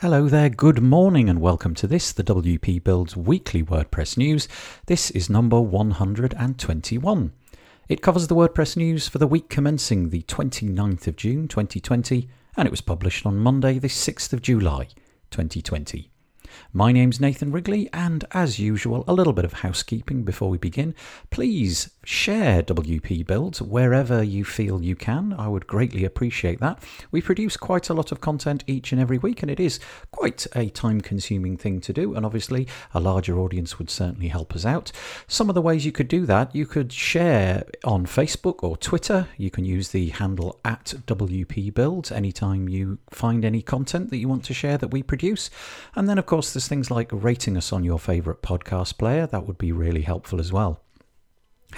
Hello there, good morning, and welcome to this, the WP Builds weekly WordPress news. This is number 121. It covers the WordPress news for the week commencing the 29th of June 2020, and it was published on Monday, the 6th of July 2020. My name's Nathan Wrigley, and as usual, a little bit of housekeeping before we begin. Please share WP Builds wherever you feel you can. I would greatly appreciate that. We produce quite a lot of content each and every week, and it is quite a time consuming thing to do. And obviously, a larger audience would certainly help us out. Some of the ways you could do that you could share on Facebook or Twitter. You can use the handle at WP Builds anytime you find any content that you want to share that we produce. And then, of course, course, there's things like rating us on your favourite podcast player. That would be really helpful as well.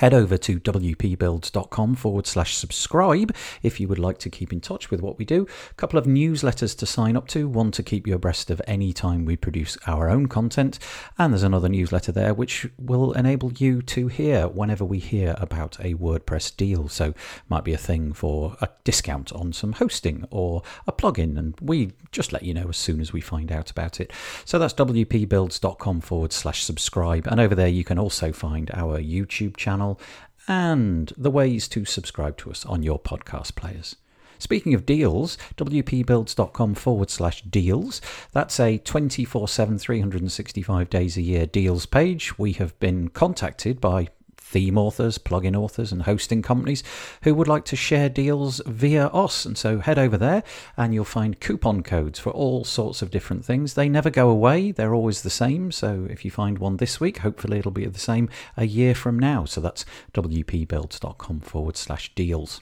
Head over to wpbuilds.com forward slash subscribe if you would like to keep in touch with what we do. A couple of newsletters to sign up to, one to keep you abreast of any time we produce our own content, and there's another newsletter there which will enable you to hear whenever we hear about a WordPress deal. So, might be a thing for a discount on some hosting or a plugin, and we just let you know as soon as we find out about it. So, that's wpbuilds.com forward slash subscribe, and over there you can also find our YouTube channel channel and the ways to subscribe to us on your podcast players. Speaking of deals, wpbuilds.com forward slash deals. That's a 24 7, 365 days a year deals page. We have been contacted by theme authors, plugin authors, and hosting companies who would like to share deals via us. And so head over there and you'll find coupon codes for all sorts of different things. They never go away, they're always the same. So if you find one this week, hopefully it'll be the same a year from now. So that's wpbuilds.com forward slash deals.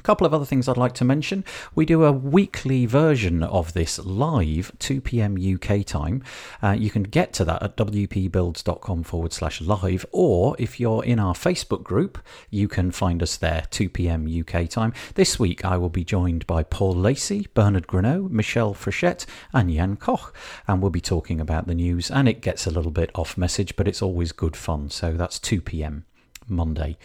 A couple of other things I'd like to mention. We do a weekly version of this live, 2 pm UK time. Uh, you can get to that at wpbuilds.com forward slash live, or if you're in our Facebook group, you can find us there, 2 pm UK time. This week I will be joined by Paul Lacey, Bernard Greneau, Michelle Frechette, and Jan Koch, and we'll be talking about the news. And it gets a little bit off message, but it's always good fun. So that's 2 pm Monday.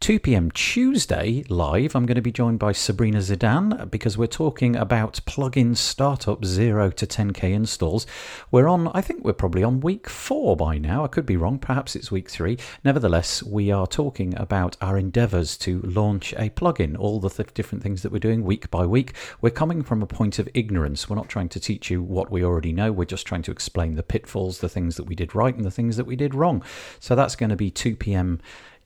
2 p.m. Tuesday live, I'm going to be joined by Sabrina Zeidan because we're talking about plugin startup 0 to 10k installs. We're on, I think we're probably on week four by now. I could be wrong, perhaps it's week three. Nevertheless, we are talking about our endeavors to launch a plugin, all the th- different things that we're doing week by week. We're coming from a point of ignorance. We're not trying to teach you what we already know, we're just trying to explain the pitfalls, the things that we did right, and the things that we did wrong. So that's going to be 2 p.m.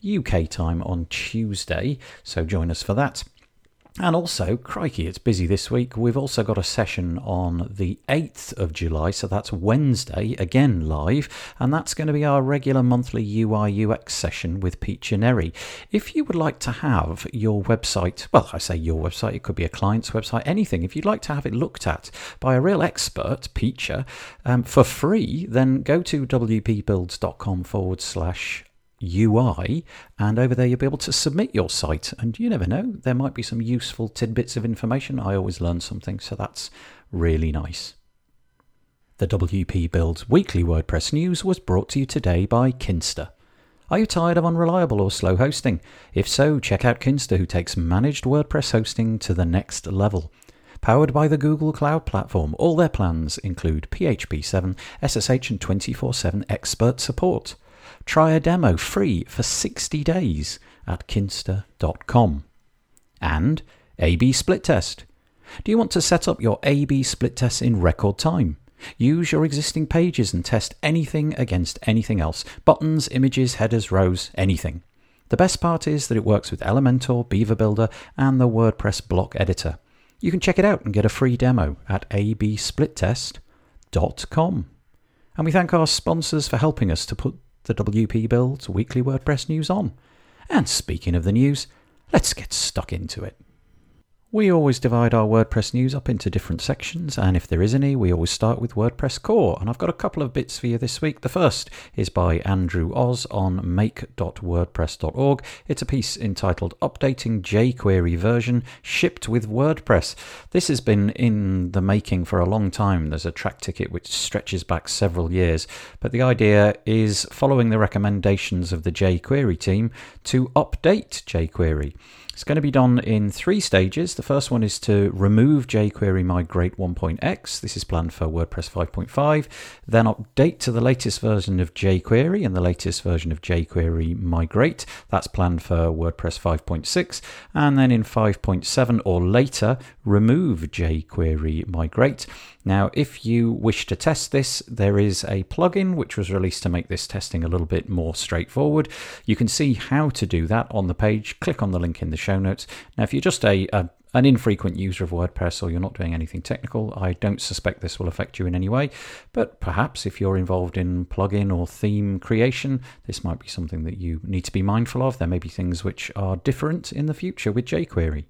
UK time on Tuesday, so join us for that. And also, crikey, it's busy this week. We've also got a session on the 8th of July, so that's Wednesday, again live, and that's going to be our regular monthly UI UX session with Piccia Neri. If you would like to have your website, well, I say your website, it could be a client's website, anything, if you'd like to have it looked at by a real expert, Piccia, um, for free, then go to wpbuilds.com forward slash UI, and over there you'll be able to submit your site. And you never know, there might be some useful tidbits of information. I always learn something, so that's really nice. The WP Builds weekly WordPress news was brought to you today by Kinsta. Are you tired of unreliable or slow hosting? If so, check out Kinsta, who takes managed WordPress hosting to the next level. Powered by the Google Cloud Platform, all their plans include PHP 7, SSH, and 24 7 expert support. Try a demo free for 60 days at kinsta.com. And A-B split test. Do you want to set up your A-B split test in record time? Use your existing pages and test anything against anything else. Buttons, images, headers, rows, anything. The best part is that it works with Elementor, Beaver Builder, and the WordPress block editor. You can check it out and get a free demo at absplittest.com. And we thank our sponsors for helping us to put the WP Builds weekly WordPress news on. And speaking of the news, let's get stuck into it. We always divide our WordPress news up into different sections, and if there is any, we always start with WordPress core. And I've got a couple of bits for you this week. The first is by Andrew Ozz on make.wordpress.org. It's a piece entitled Updating jQuery Version Shipped with WordPress. This has been in the making for a long time. There's a Trac ticket which stretches back several years, but the idea is following the recommendations of the jQuery team to update jQuery. It's going to be done in three stages. The first one is to remove jQuery Migrate 1.x. This is planned for WordPress 5.5. Then update to the latest version of jQuery and the latest version of jQuery Migrate. That's planned for WordPress 5.6. And then in 5.7 or later, remove jQuery Migrate. Now, if you wish to test this, there is a plugin which was released to make this testing a little bit more straightforward. You can see how to do that on the page. Click on the link in the show notes. Now, if you're just a, a an infrequent user of WordPress or you're not doing anything technical, I don't suspect this will affect you in any way. But perhaps if you're involved in plugin or theme creation, this might be something that you need to be mindful of. There may be things which are different in the future with jQuery.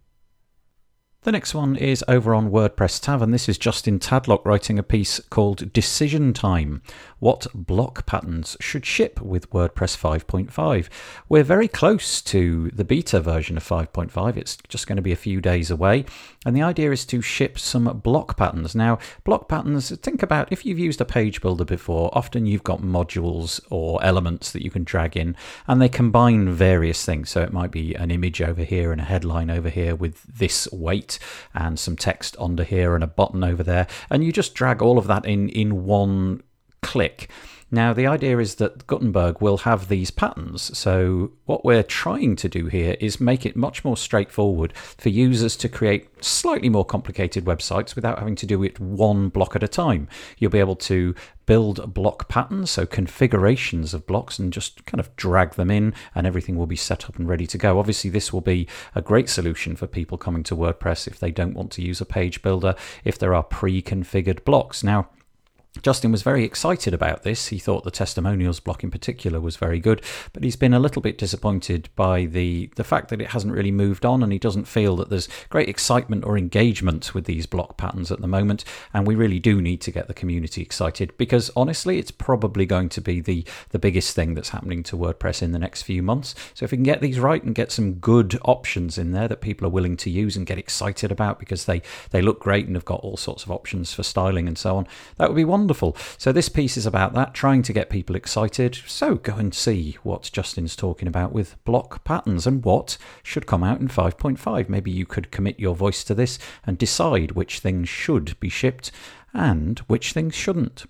The next one is over on WordPress Tavern. This is Justin Tadlock writing a piece called Decision Time What Block Patterns Should Ship with WordPress 5.5. We're very close to the beta version of 5.5. It's just going to be a few days away. And the idea is to ship some block patterns. Now, block patterns, think about if you've used a page builder before, often you've got modules or elements that you can drag in and they combine various things. So it might be an image over here and a headline over here with this weight and some text under here and a button over there. And you just drag all of that in, in one click. Now, the idea is that Gutenberg will have these patterns. So, what we're trying to do here is make it much more straightforward for users to create slightly more complicated websites without having to do it one block at a time. You'll be able to build block patterns, so configurations of blocks, and just kind of drag them in, and everything will be set up and ready to go. Obviously, this will be a great solution for people coming to WordPress if they don't want to use a page builder, if there are pre configured blocks. Now, Justin was very excited about this. He thought the testimonials block in particular was very good, but he's been a little bit disappointed by the, the fact that it hasn't really moved on and he doesn't feel that there's great excitement or engagement with these block patterns at the moment. And we really do need to get the community excited because honestly, it's probably going to be the, the biggest thing that's happening to WordPress in the next few months. So if we can get these right and get some good options in there that people are willing to use and get excited about because they, they look great and have got all sorts of options for styling and so on, that would be wonderful wonderful. So this piece is about that, trying to get people excited. So go and see what Justin's talking about with block patterns and what should come out in 5.5. Maybe you could commit your voice to this and decide which things should be shipped and which things shouldn't.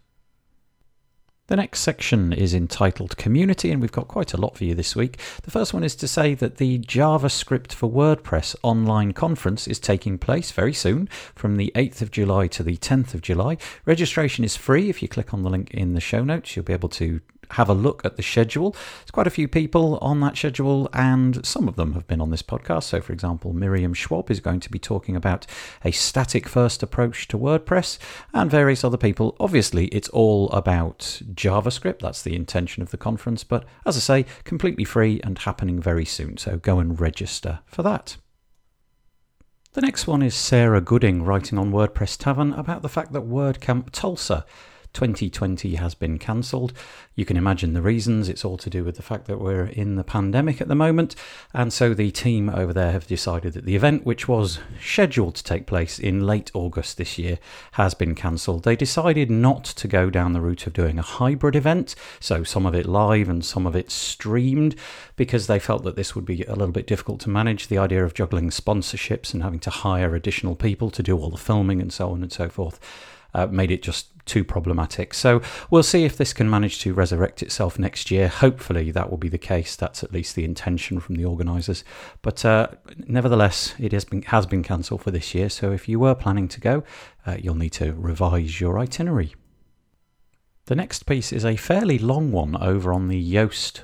The next section is entitled Community, and we've got quite a lot for you this week. The first one is to say that the JavaScript for WordPress online conference is taking place very soon from the 8th of July to the 10th of July. Registration is free. If you click on the link in the show notes, you'll be able to have a look at the schedule. There's quite a few people on that schedule, and some of them have been on this podcast. So, for example, Miriam Schwab is going to be talking about a static first approach to WordPress, and various other people. Obviously, it's all about JavaScript. That's the intention of the conference, but as I say, completely free and happening very soon. So, go and register for that. The next one is Sarah Gooding writing on WordPress Tavern about the fact that WordCamp Tulsa 2020 has been cancelled. You can imagine the reasons. It's all to do with the fact that we're in the pandemic at the moment. And so the team over there have decided that the event, which was scheduled to take place in late August this year, has been cancelled. They decided not to go down the route of doing a hybrid event, so some of it live and some of it streamed, because they felt that this would be a little bit difficult to manage. The idea of juggling sponsorships and having to hire additional people to do all the filming and so on and so forth uh, made it just too problematic. So we'll see if this can manage to resurrect itself next year. Hopefully, that will be the case. That's at least the intention from the organisers. But uh, nevertheless, it has been has been cancelled for this year. So if you were planning to go, uh, you'll need to revise your itinerary. The next piece is a fairly long one over on the Yoast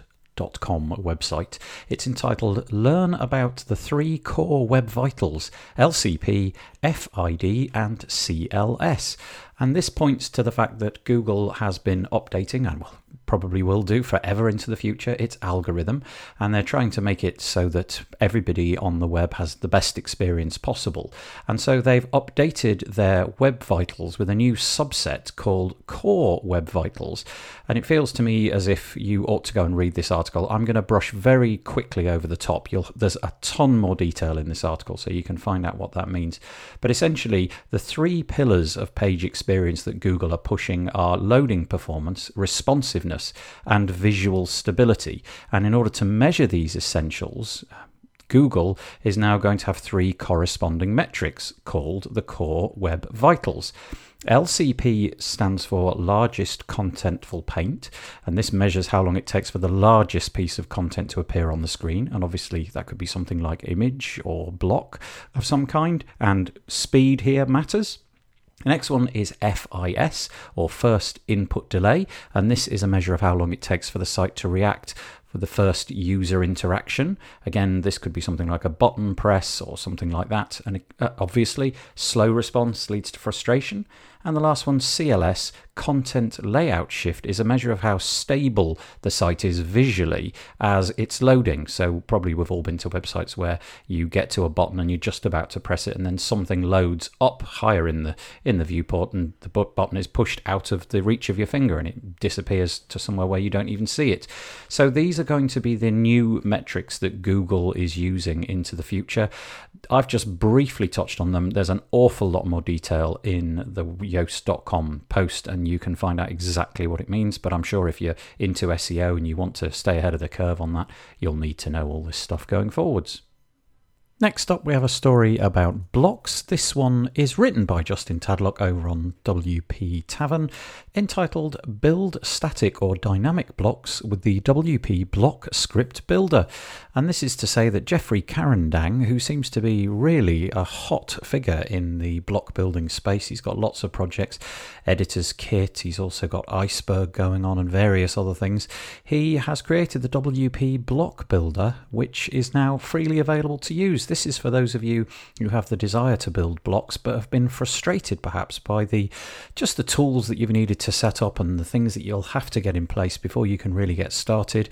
Com website. It's entitled Learn About the Three Core Web Vitals LCP, FID, and CLS. And this points to the fact that Google has been updating, and well, probably will do forever into the future, its algorithm. And they're trying to make it so that everybody on the web has the best experience possible. And so they've updated their Web Vitals with a new subset called Core Web Vitals. And it feels to me as if you ought to go and read this article. I'm going to brush very quickly over the top. You'll, there's a ton more detail in this article, so you can find out what that means. But essentially, the three pillars of page experience that Google are pushing are loading performance, responsiveness, and visual stability. And in order to measure these essentials, Google is now going to have three corresponding metrics called the Core Web Vitals. LCP stands for largest contentful paint, and this measures how long it takes for the largest piece of content to appear on the screen. And obviously, that could be something like image or block of some kind, and speed here matters. The next one is FID, or First Input Delay, and this is a measure of how long it takes for the site to react for the first user interaction. Again, this could be something like a button press or something like that. And uh, obviously, slow response leads to frustration. And the last one, CLS, content layout shift, is a measure of how stable the site is visually as it's loading. So, probably we've all been to websites where you get to a button and you're just about to press it, and then something loads up higher in the in the viewport, and the button is pushed out of the reach of your finger and it disappears to somewhere where you don't even see it. So, these are going to be the new metrics that Google is using into the future. I've just briefly touched on them. There's an awful lot more detail in the yoast.com post, and you can find out exactly what it means. But I'm sure if you're into SEO and you want to stay ahead of the curve on that, you'll need to know all this stuff going forwards. Next up, we have a story about blocks. This one is written by Justin Tadlock over on WP Tavern, entitled Build Static or Dynamic Blocks with the WP Block Script Builder. And this is to say that Jeffrey Carandang, who seems to be really a hot figure in the block building space, he's got lots of projects, Editor's Kit, he's also got Iceberg going on and various other things. He has created the WP Block Builder, which is now freely available to use. This is for those of you who have the desire to build blocks but have been frustrated perhaps by the just the tools that you've needed to set up and the things that you'll have to get in place before you can really get started.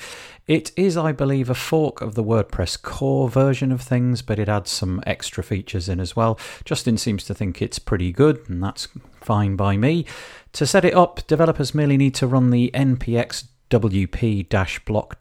It is, I believe, a fork of the WordPress core version of things, but it adds some extra features in as well. Justin seems to think it's pretty good, and that's fine by me. To set it up, developers merely need to run the npx wp block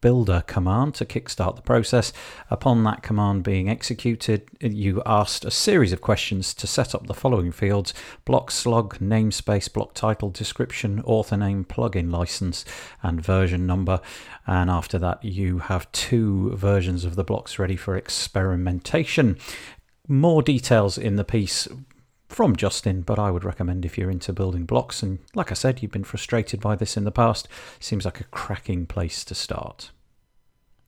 builder command to kickstart the process. Upon that command being executed, you asked a series of questions to set up the following fields block slug, namespace, block title, description, author name, plugin license, and version number. And after that, you have two versions of the blocks ready for experimentation. More details in the piece from Justin, but I would recommend if you're into building blocks and, like I said, you've been frustrated by this in the past, seems like a cracking place to start.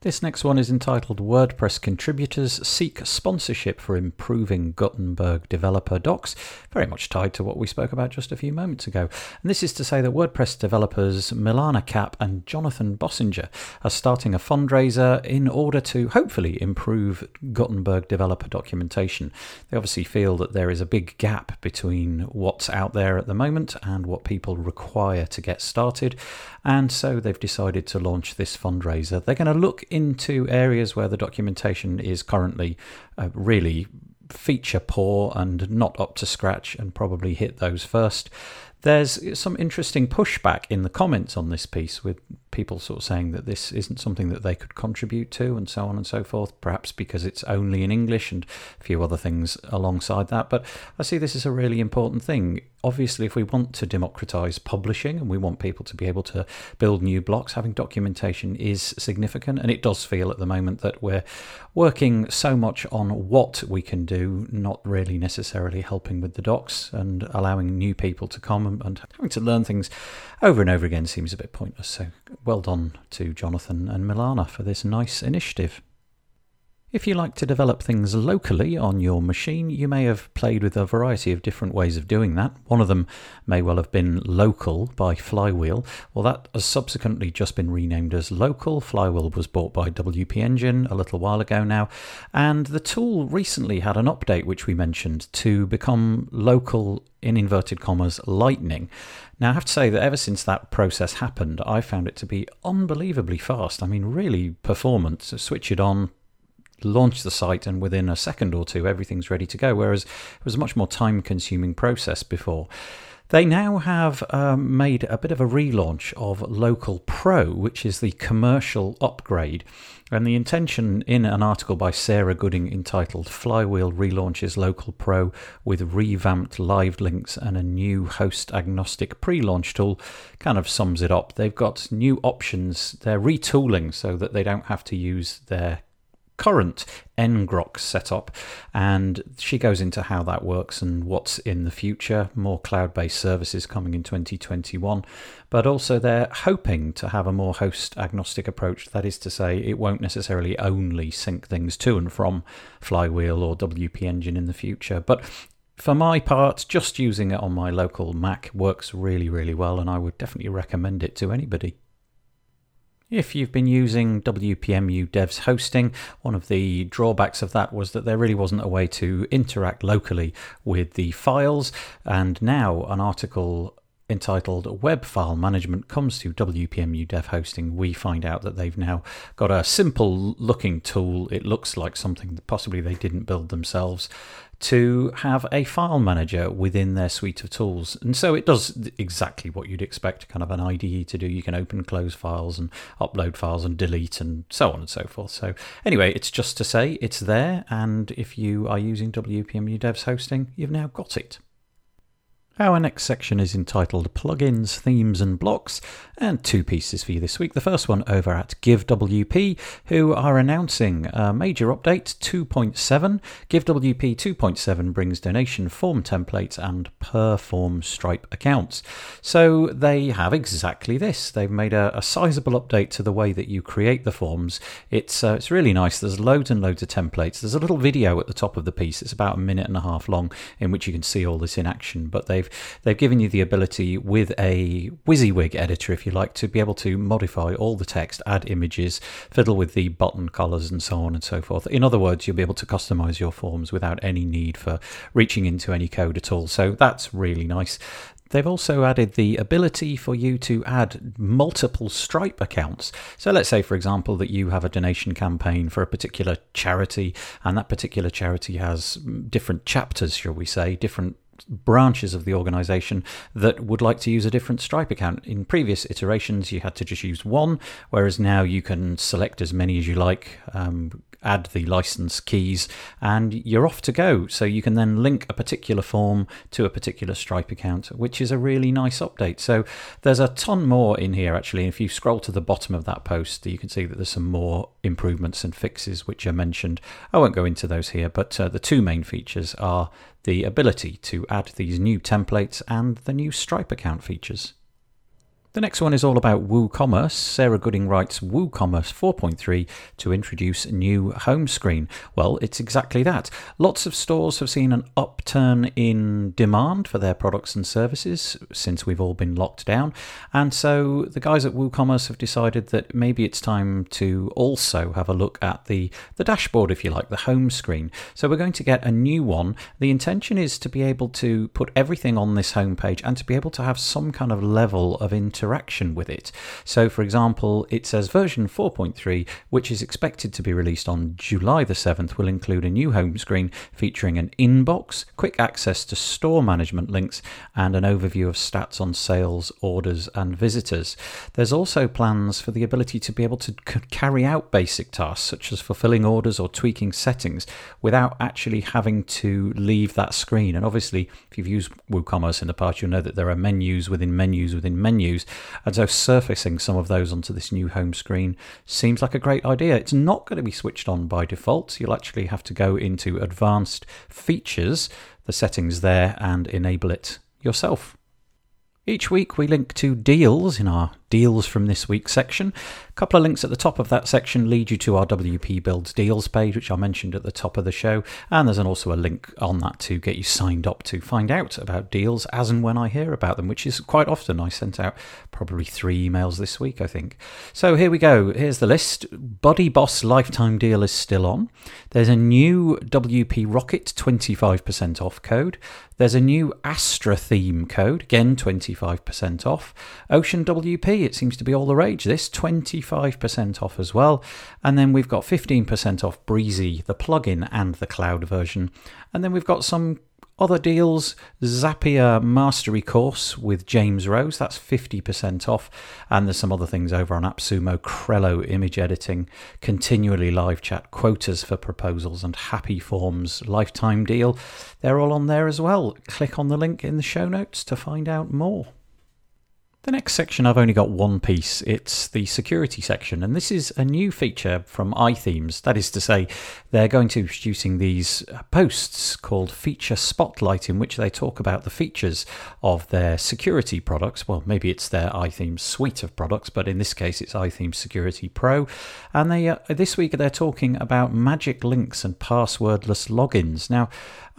This next one is entitled WordPress Contributors Seek Sponsorship for Improving Gutenberg Developer Docs, very much tied to what we spoke about just a few moments ago. And this is to say that WordPress developers Milana Cap and Jonathan Bossenger are starting a fundraiser in order to hopefully improve Gutenberg developer documentation. They obviously feel that there is a big gap between what's out there at the moment and what people require to get started, and so they've decided to launch this fundraiser. They're going to look into areas where the documentation is currently uh, really feature poor and not up to scratch and probably hit those first. There's some interesting pushback in the comments on this piece with people sort of saying that this isn't something that they could contribute to and so on and so forth, perhaps because it's only in English and a few other things alongside that. But I see this as a really important thing obviously, if we want to democratize publishing and we want people to be able to build new blocks, having documentation is significant. And it does feel at the moment that we're working so much on what we can do, not really necessarily helping with the docs and allowing new people to come and, having to learn things over and over again seems a bit pointless. So, well done to Jonathan and Milana for this nice initiative. If you like to develop things locally on your machine, you may have played with a variety of different ways of doing that. One of them may well have been Local by Flywheel. Well, that has subsequently just been renamed as Local. Flywheel was bought by WP Engine a little while ago now, and the tool recently had an update which we mentioned to become local in inverted commas lightning. Now, I have to say that ever since that process happened, I found it to be unbelievably fast. I mean, really performance. Switch it on, launch the site and within a second or two everything's ready to go whereas it was a much more time consuming process before they now have um, made a bit of a relaunch of Local Pro, which is the commercial upgrade. And the intention in an article by Sarah Gooding entitled Flywheel Relaunches Local Pro with revamped live links and a new host agnostic pre launch tool kind of sums it up. They've got new options, they're retooling so that they don't have to use their current ngrok setup and she goes into how that works and what's in the future more cloud-based services coming in 2021 but also they're hoping to have a more host agnostic approach that is to say it won't necessarily only sync things to and from flywheel or wp engine in the future but for my part, just using it on my local Mac works really, really well, and I would definitely recommend it to anybody. If you've been using WPMU Devs hosting, one of the drawbacks of that was that there really wasn't a way to interact locally with the files. And now, an article entitled Web File Management comes to WPMU Dev Hosting, we find out that they've now got a simple looking tool. It looks like something that possibly they didn't build themselves to have a file manager within their suite of tools. And so it does exactly what you'd expect kind of an IDE to do. You can open close files and upload files and delete and so on and so forth. So, anyway, it's just to say it's there. And if you are using WPMU Devs hosting, you've now got it. Our next section is entitled Plugins, Themes and Blocks, and two pieces for you this week. The first one over at GiveWP, who are announcing a major update 2.7. GiveWP 2.7 brings donation form templates and per form Stripe accounts. So they have exactly this. They've made a, a sizable update to the way that you create the forms. It's uh, it's really nice. There's loads and loads of templates. There's a little video at the top of the piece. It's about a minute and a half long, in which you can see all this in action. But they've they've given you the ability with a WYSIWYG editor, if you like, to be able to modify all the text, add images, fiddle with the button colors, and so on and so forth. In other words, you'll be able to customize your forms without any need for reaching into any code at all. So that's really nice. They've also added the ability for you to add multiple Stripe accounts. So let's say, for example, that you have a donation campaign for a particular charity, and that particular charity has different chapters, shall we say, different branches of the organization that would like to use a different Stripe account. In previous iterations, you had to just use one, whereas now you can select as many as you like. Um, add the license keys, and you're off to go. So you can then link a particular form to a particular Stripe account, which is a really nice update. So there's a ton more in here actually. If you scroll to the bottom of that post, you can see that there's some more improvements and fixes which are mentioned. I won't go into those here, but uh, the two main features are the ability to add these new templates and the new Stripe account features. The next one is all about WooCommerce. Sarah Gooding writes WooCommerce 4.3 to introduce new home screen. Well, it's exactly that. Lots of stores have seen an upturn in demand for their products and services since we've all been locked down. And so the guys at WooCommerce have decided that maybe it's time to also have a look at the, the dashboard, if you like, the home screen. So we're going to get a new one. The intention is to be able to put everything on this homepage and to be able to have some kind of level of interaction interaction with it. So, for example, it says version 4.3, which is expected to be released on July the 7th, will include a new home screen featuring an inbox, quick access to store management links, and an overview of stats on sales, orders, and visitors. There's also plans for the ability to be able to c- carry out basic tasks such as fulfilling orders or tweaking settings without actually having to leave that screen. And obviously, if you've used WooCommerce in the past, you'll know that there are menus within menus within menus, and so surfacing some of those onto this new home screen seems like a great idea. It's not going to be switched on by default. You'll actually have to go into advanced features, the settings there, and enable it yourself. Each week we link to deals in our deals from this week's section. A couple of links at the top of that section lead you to our WP Builds deals page, which I mentioned at the top of the show. And there's also a link on that to get you signed up to find out about deals as and when I hear about them, which is quite often. I sent out probably three emails this week, I think. So here we go. Here's the list. Buddy Boss lifetime deal is still on. There's a new WP Rocket 25% off code. There's a new Astra theme code, again 25% off. Ocean WP it seems to be all the rage. This 25% off as well. And then we've got 15% off Breezy, the plugin and the cloud version. And then we've got some other deals Zapier Mastery course with James Rose, that's 50% off. And there's some other things over on AppSumo, Crello image editing, continually live chat, quotas for proposals, and Happy Forms lifetime deal. They're all on there as well. Click on the link in the show notes to find out more. The next section, I've only got one piece. It's the security section, and this is a new feature from iThemes. That is to say, they're going to be producing these posts called Feature Spotlight, in which they talk about the features of their security products. Well, maybe it's their iThemes suite of products, but in this case, it's iThemes Security Pro. And they uh, this week they're talking about magic links and passwordless logins. Now,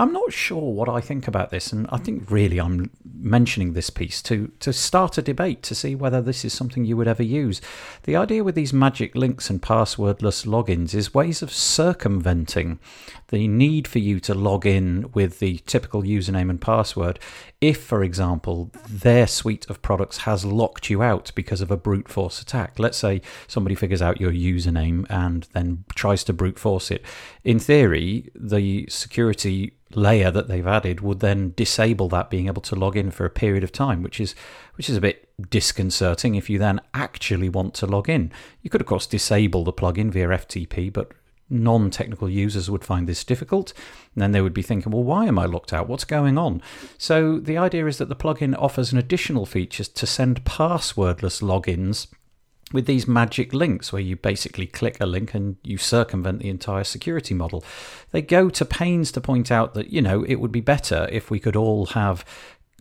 I'm not sure what I think about this, and I think really I'm mentioning this piece to, to start a debate to see whether this is something you would ever use. The idea with these magic links and passwordless logins is ways of circumventing the need for you to log in with the typical username and password if, for example, their suite of products has locked you out because of a brute force attack. Let's say somebody figures out your username and then tries to brute force it. In theory, the security layer that they've added would then disable that being able to log in for a period of time, which is which is a bit disconcerting if you then actually want to log in. You could of course disable the plugin via FTP, but non-technical users would find this difficult. And then they would be thinking, well, why am I locked out? What's going on? So the idea is that the plugin offers an additional feature to send passwordless logins with these magic links where you basically click a link and you circumvent the entire security model. They go to pains to point out that, you know, it would be better if we could all have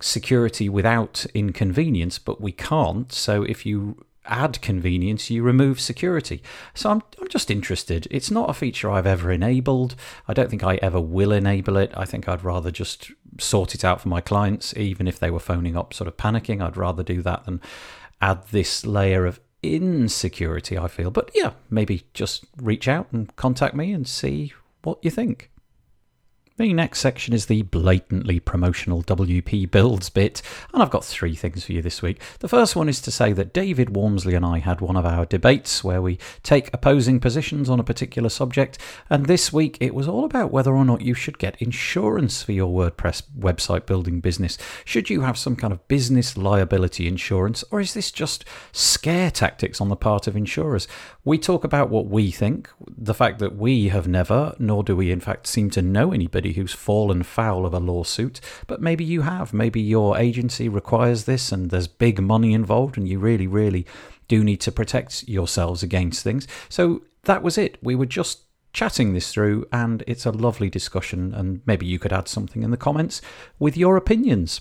security without inconvenience, but we can't. So if you add convenience, you remove security. So I'm, I'm just interested. It's not a feature I've ever enabled. I don't think I ever will enable it. I think I'd rather just sort it out for my clients, even if they were phoning up sort of panicking. I'd rather do that than add this layer of insecurity, I feel. But yeah, maybe just reach out and contact me and see what you think. The next section is the blatantly promotional WP builds bit, and I've got three things for you this week. The first one is to say that David Waumsley and I had one of our debates where we take opposing positions on a particular subject, and this week it was all about whether or not you should get insurance for your WordPress website building business. Should you have some kind of business liability insurance, or is this just scare tactics on the part of insurers? We talk about what we think, the fact that we have never, nor do we in fact seem to know anybody who's fallen foul of a lawsuit, but maybe you have. Maybe your agency requires this and there's big money involved and you really, really do need to protect yourselves against things. So that was it. We were just chatting this through and it's a lovely discussion and maybe you could add something in the comments with your opinions.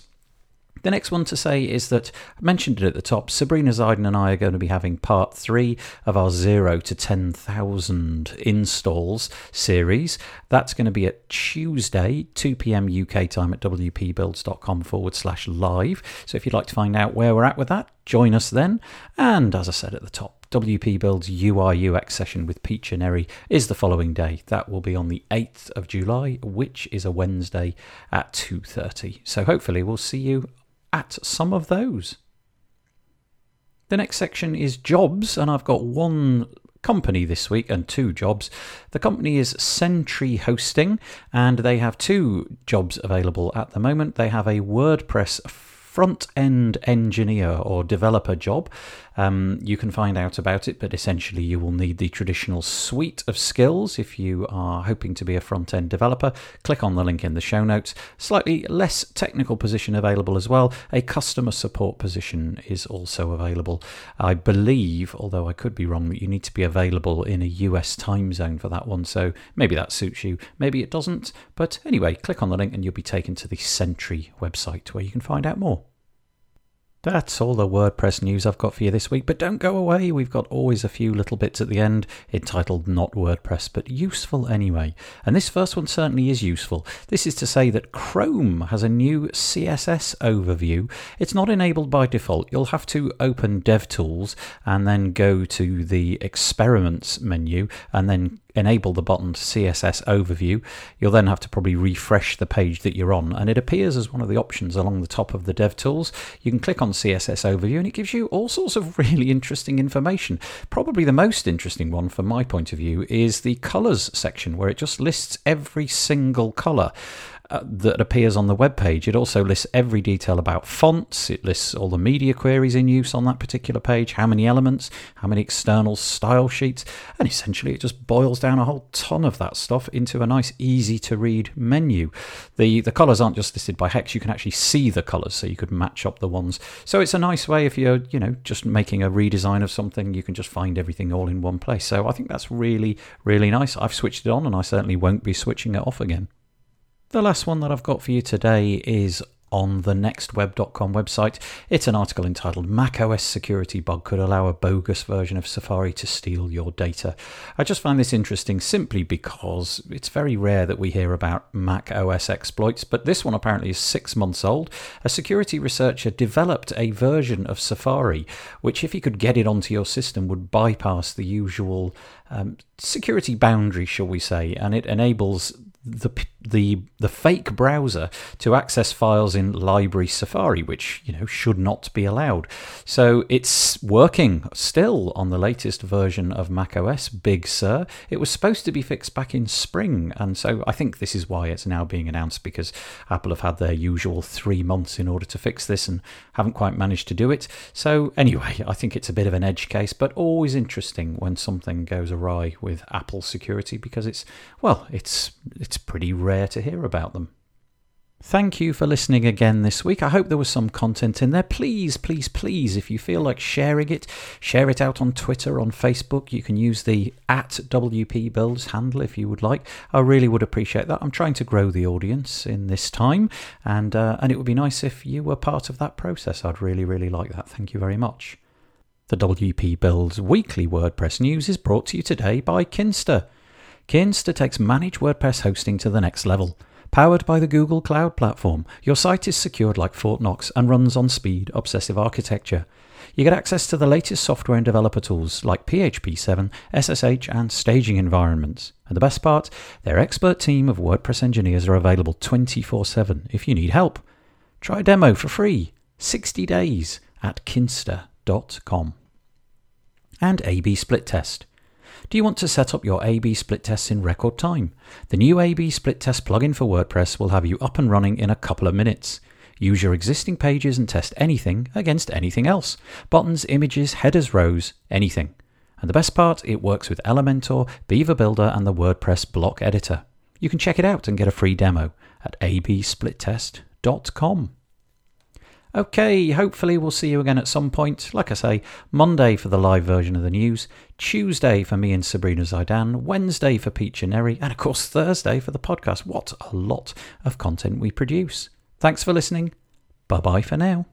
The next one to say is that I mentioned it at the top. Sabrina Zeidan and I are going to be having part three of our zero to 10,000 installs series. That's going to be at Tuesday, 2 pm UK time at wpbuilds.com forward slash live. So if you'd like to find out where we're at with that, join us then. And as I said at the top, WP Builds UI UX session with Piccia Neri is the following day. That will be on the 8th of July, which is a Wednesday at 2:30. So hopefully we'll see you at some of those. The next section is jobs, and I've got one company this week and two jobs. The company is Sentry Hosting, and they have two jobs available at the moment. They have a WordPress front end engineer or developer job. Um, you can find out about it, but essentially, you will need the traditional suite of skills if you are hoping to be a front end developer. Click on the link in the show notes. Slightly less technical position available as well. A customer support position is also available. I believe, although I could be wrong, that you need to be available in a US time zone for that one. So maybe that suits you, maybe it doesn't. But anyway, click on the link and you'll be taken to the Sentry website where you can find out more. That's all the WordPress news I've got for you this week, but don't go away. We've got always a few little bits at the end entitled Not WordPress, but useful anyway. And this first one certainly is useful. This is to say that Chrome has a new CSS overview. It's not enabled by default. You'll have to open DevTools and then go to the Experiments menu and then enable the button to CSS overview, you'll then have to probably refresh the page that you're on, and it appears as one of the options along the top of the DevTools. You can click on CSS overview, and it gives you all sorts of really interesting information. Probably the most interesting one, from my point of view, is the colors section, where it just lists every single color uh, that appears on the web page. It also lists every detail about fonts, it lists all the media queries in use on that particular page, how many elements, how many external style sheets, and essentially it just boils down a whole ton of that stuff into a nice, easy to read menu. The, the colours aren't just listed by hex, you can actually see the colours, so you could match up the ones. So it's a nice way if you're, you know, just making a redesign of something, you can just find everything all in one place. So I think that's really, really nice. I've switched it on and I certainly won't be switching it off again. The last one that I've got for you today is on the nextweb.com website. It's an article entitled macOS security bug could allow a bogus version of Safari to steal your data. I just find this interesting simply because it's very rare that we hear about Mac OS exploits, but this one apparently is six months old. A security researcher developed a version of Safari which, if you could get it onto your system, would bypass the usual um, security boundary, shall we say, and it enables the the the fake browser to access files in library Safari, which you know should not be allowed. So it's working still on the latest version of macOS, Big Sur. It was supposed to be fixed back in spring, and so I think this is why it's now being announced because Apple have had their usual three months in order to fix this and haven't quite managed to do it. So anyway, I think it's a bit of an edge case, but always interesting when something goes awry with Apple security because it's well, it's it's pretty rare to hear about them. Thank you for listening again this week. I hope there was some content in there. Please, please, please, if you feel like sharing it, share it out on Twitter, on Facebook. You can use the at WP Builds handle if you would like. I really would appreciate that. I'm trying to grow the audience in this time, and uh, and it would be nice if you were part of that process. I'd really, really like that. Thank you very much. The WP Builds weekly WordPress news is brought to you today by Kinsta. Kinsta takes managed WordPress hosting to the next level. Powered by the Google Cloud Platform, your site is secured like Fort Knox and runs on speed, obsessive architecture. You get access to the latest software and developer tools like PHP 7, SSH, and staging environments. And the best part, their expert team of WordPress engineers are available 24 7 if you need help. Try a demo for free, 60 days at kinsta.com. And A B split test. Do you want to set up your A-B split tests in record time? The new A-B split test plugin for WordPress will have you up and running in a couple of minutes. Use your existing pages and test anything against anything else. Buttons, images, headers, rows, anything. And the best part, it works with Elementor, Beaver Builder, and the WordPress block editor. You can check it out and get a free demo at absplittest.com. Okay, hopefully we'll see you again at some point. Like I say, Monday for the live version of the news, Tuesday for me and Sabrina Zeidan, Wednesday for Piccia Neri, and of course Thursday for the podcast. What a lot of content we produce. Thanks for listening. Bye bye for now.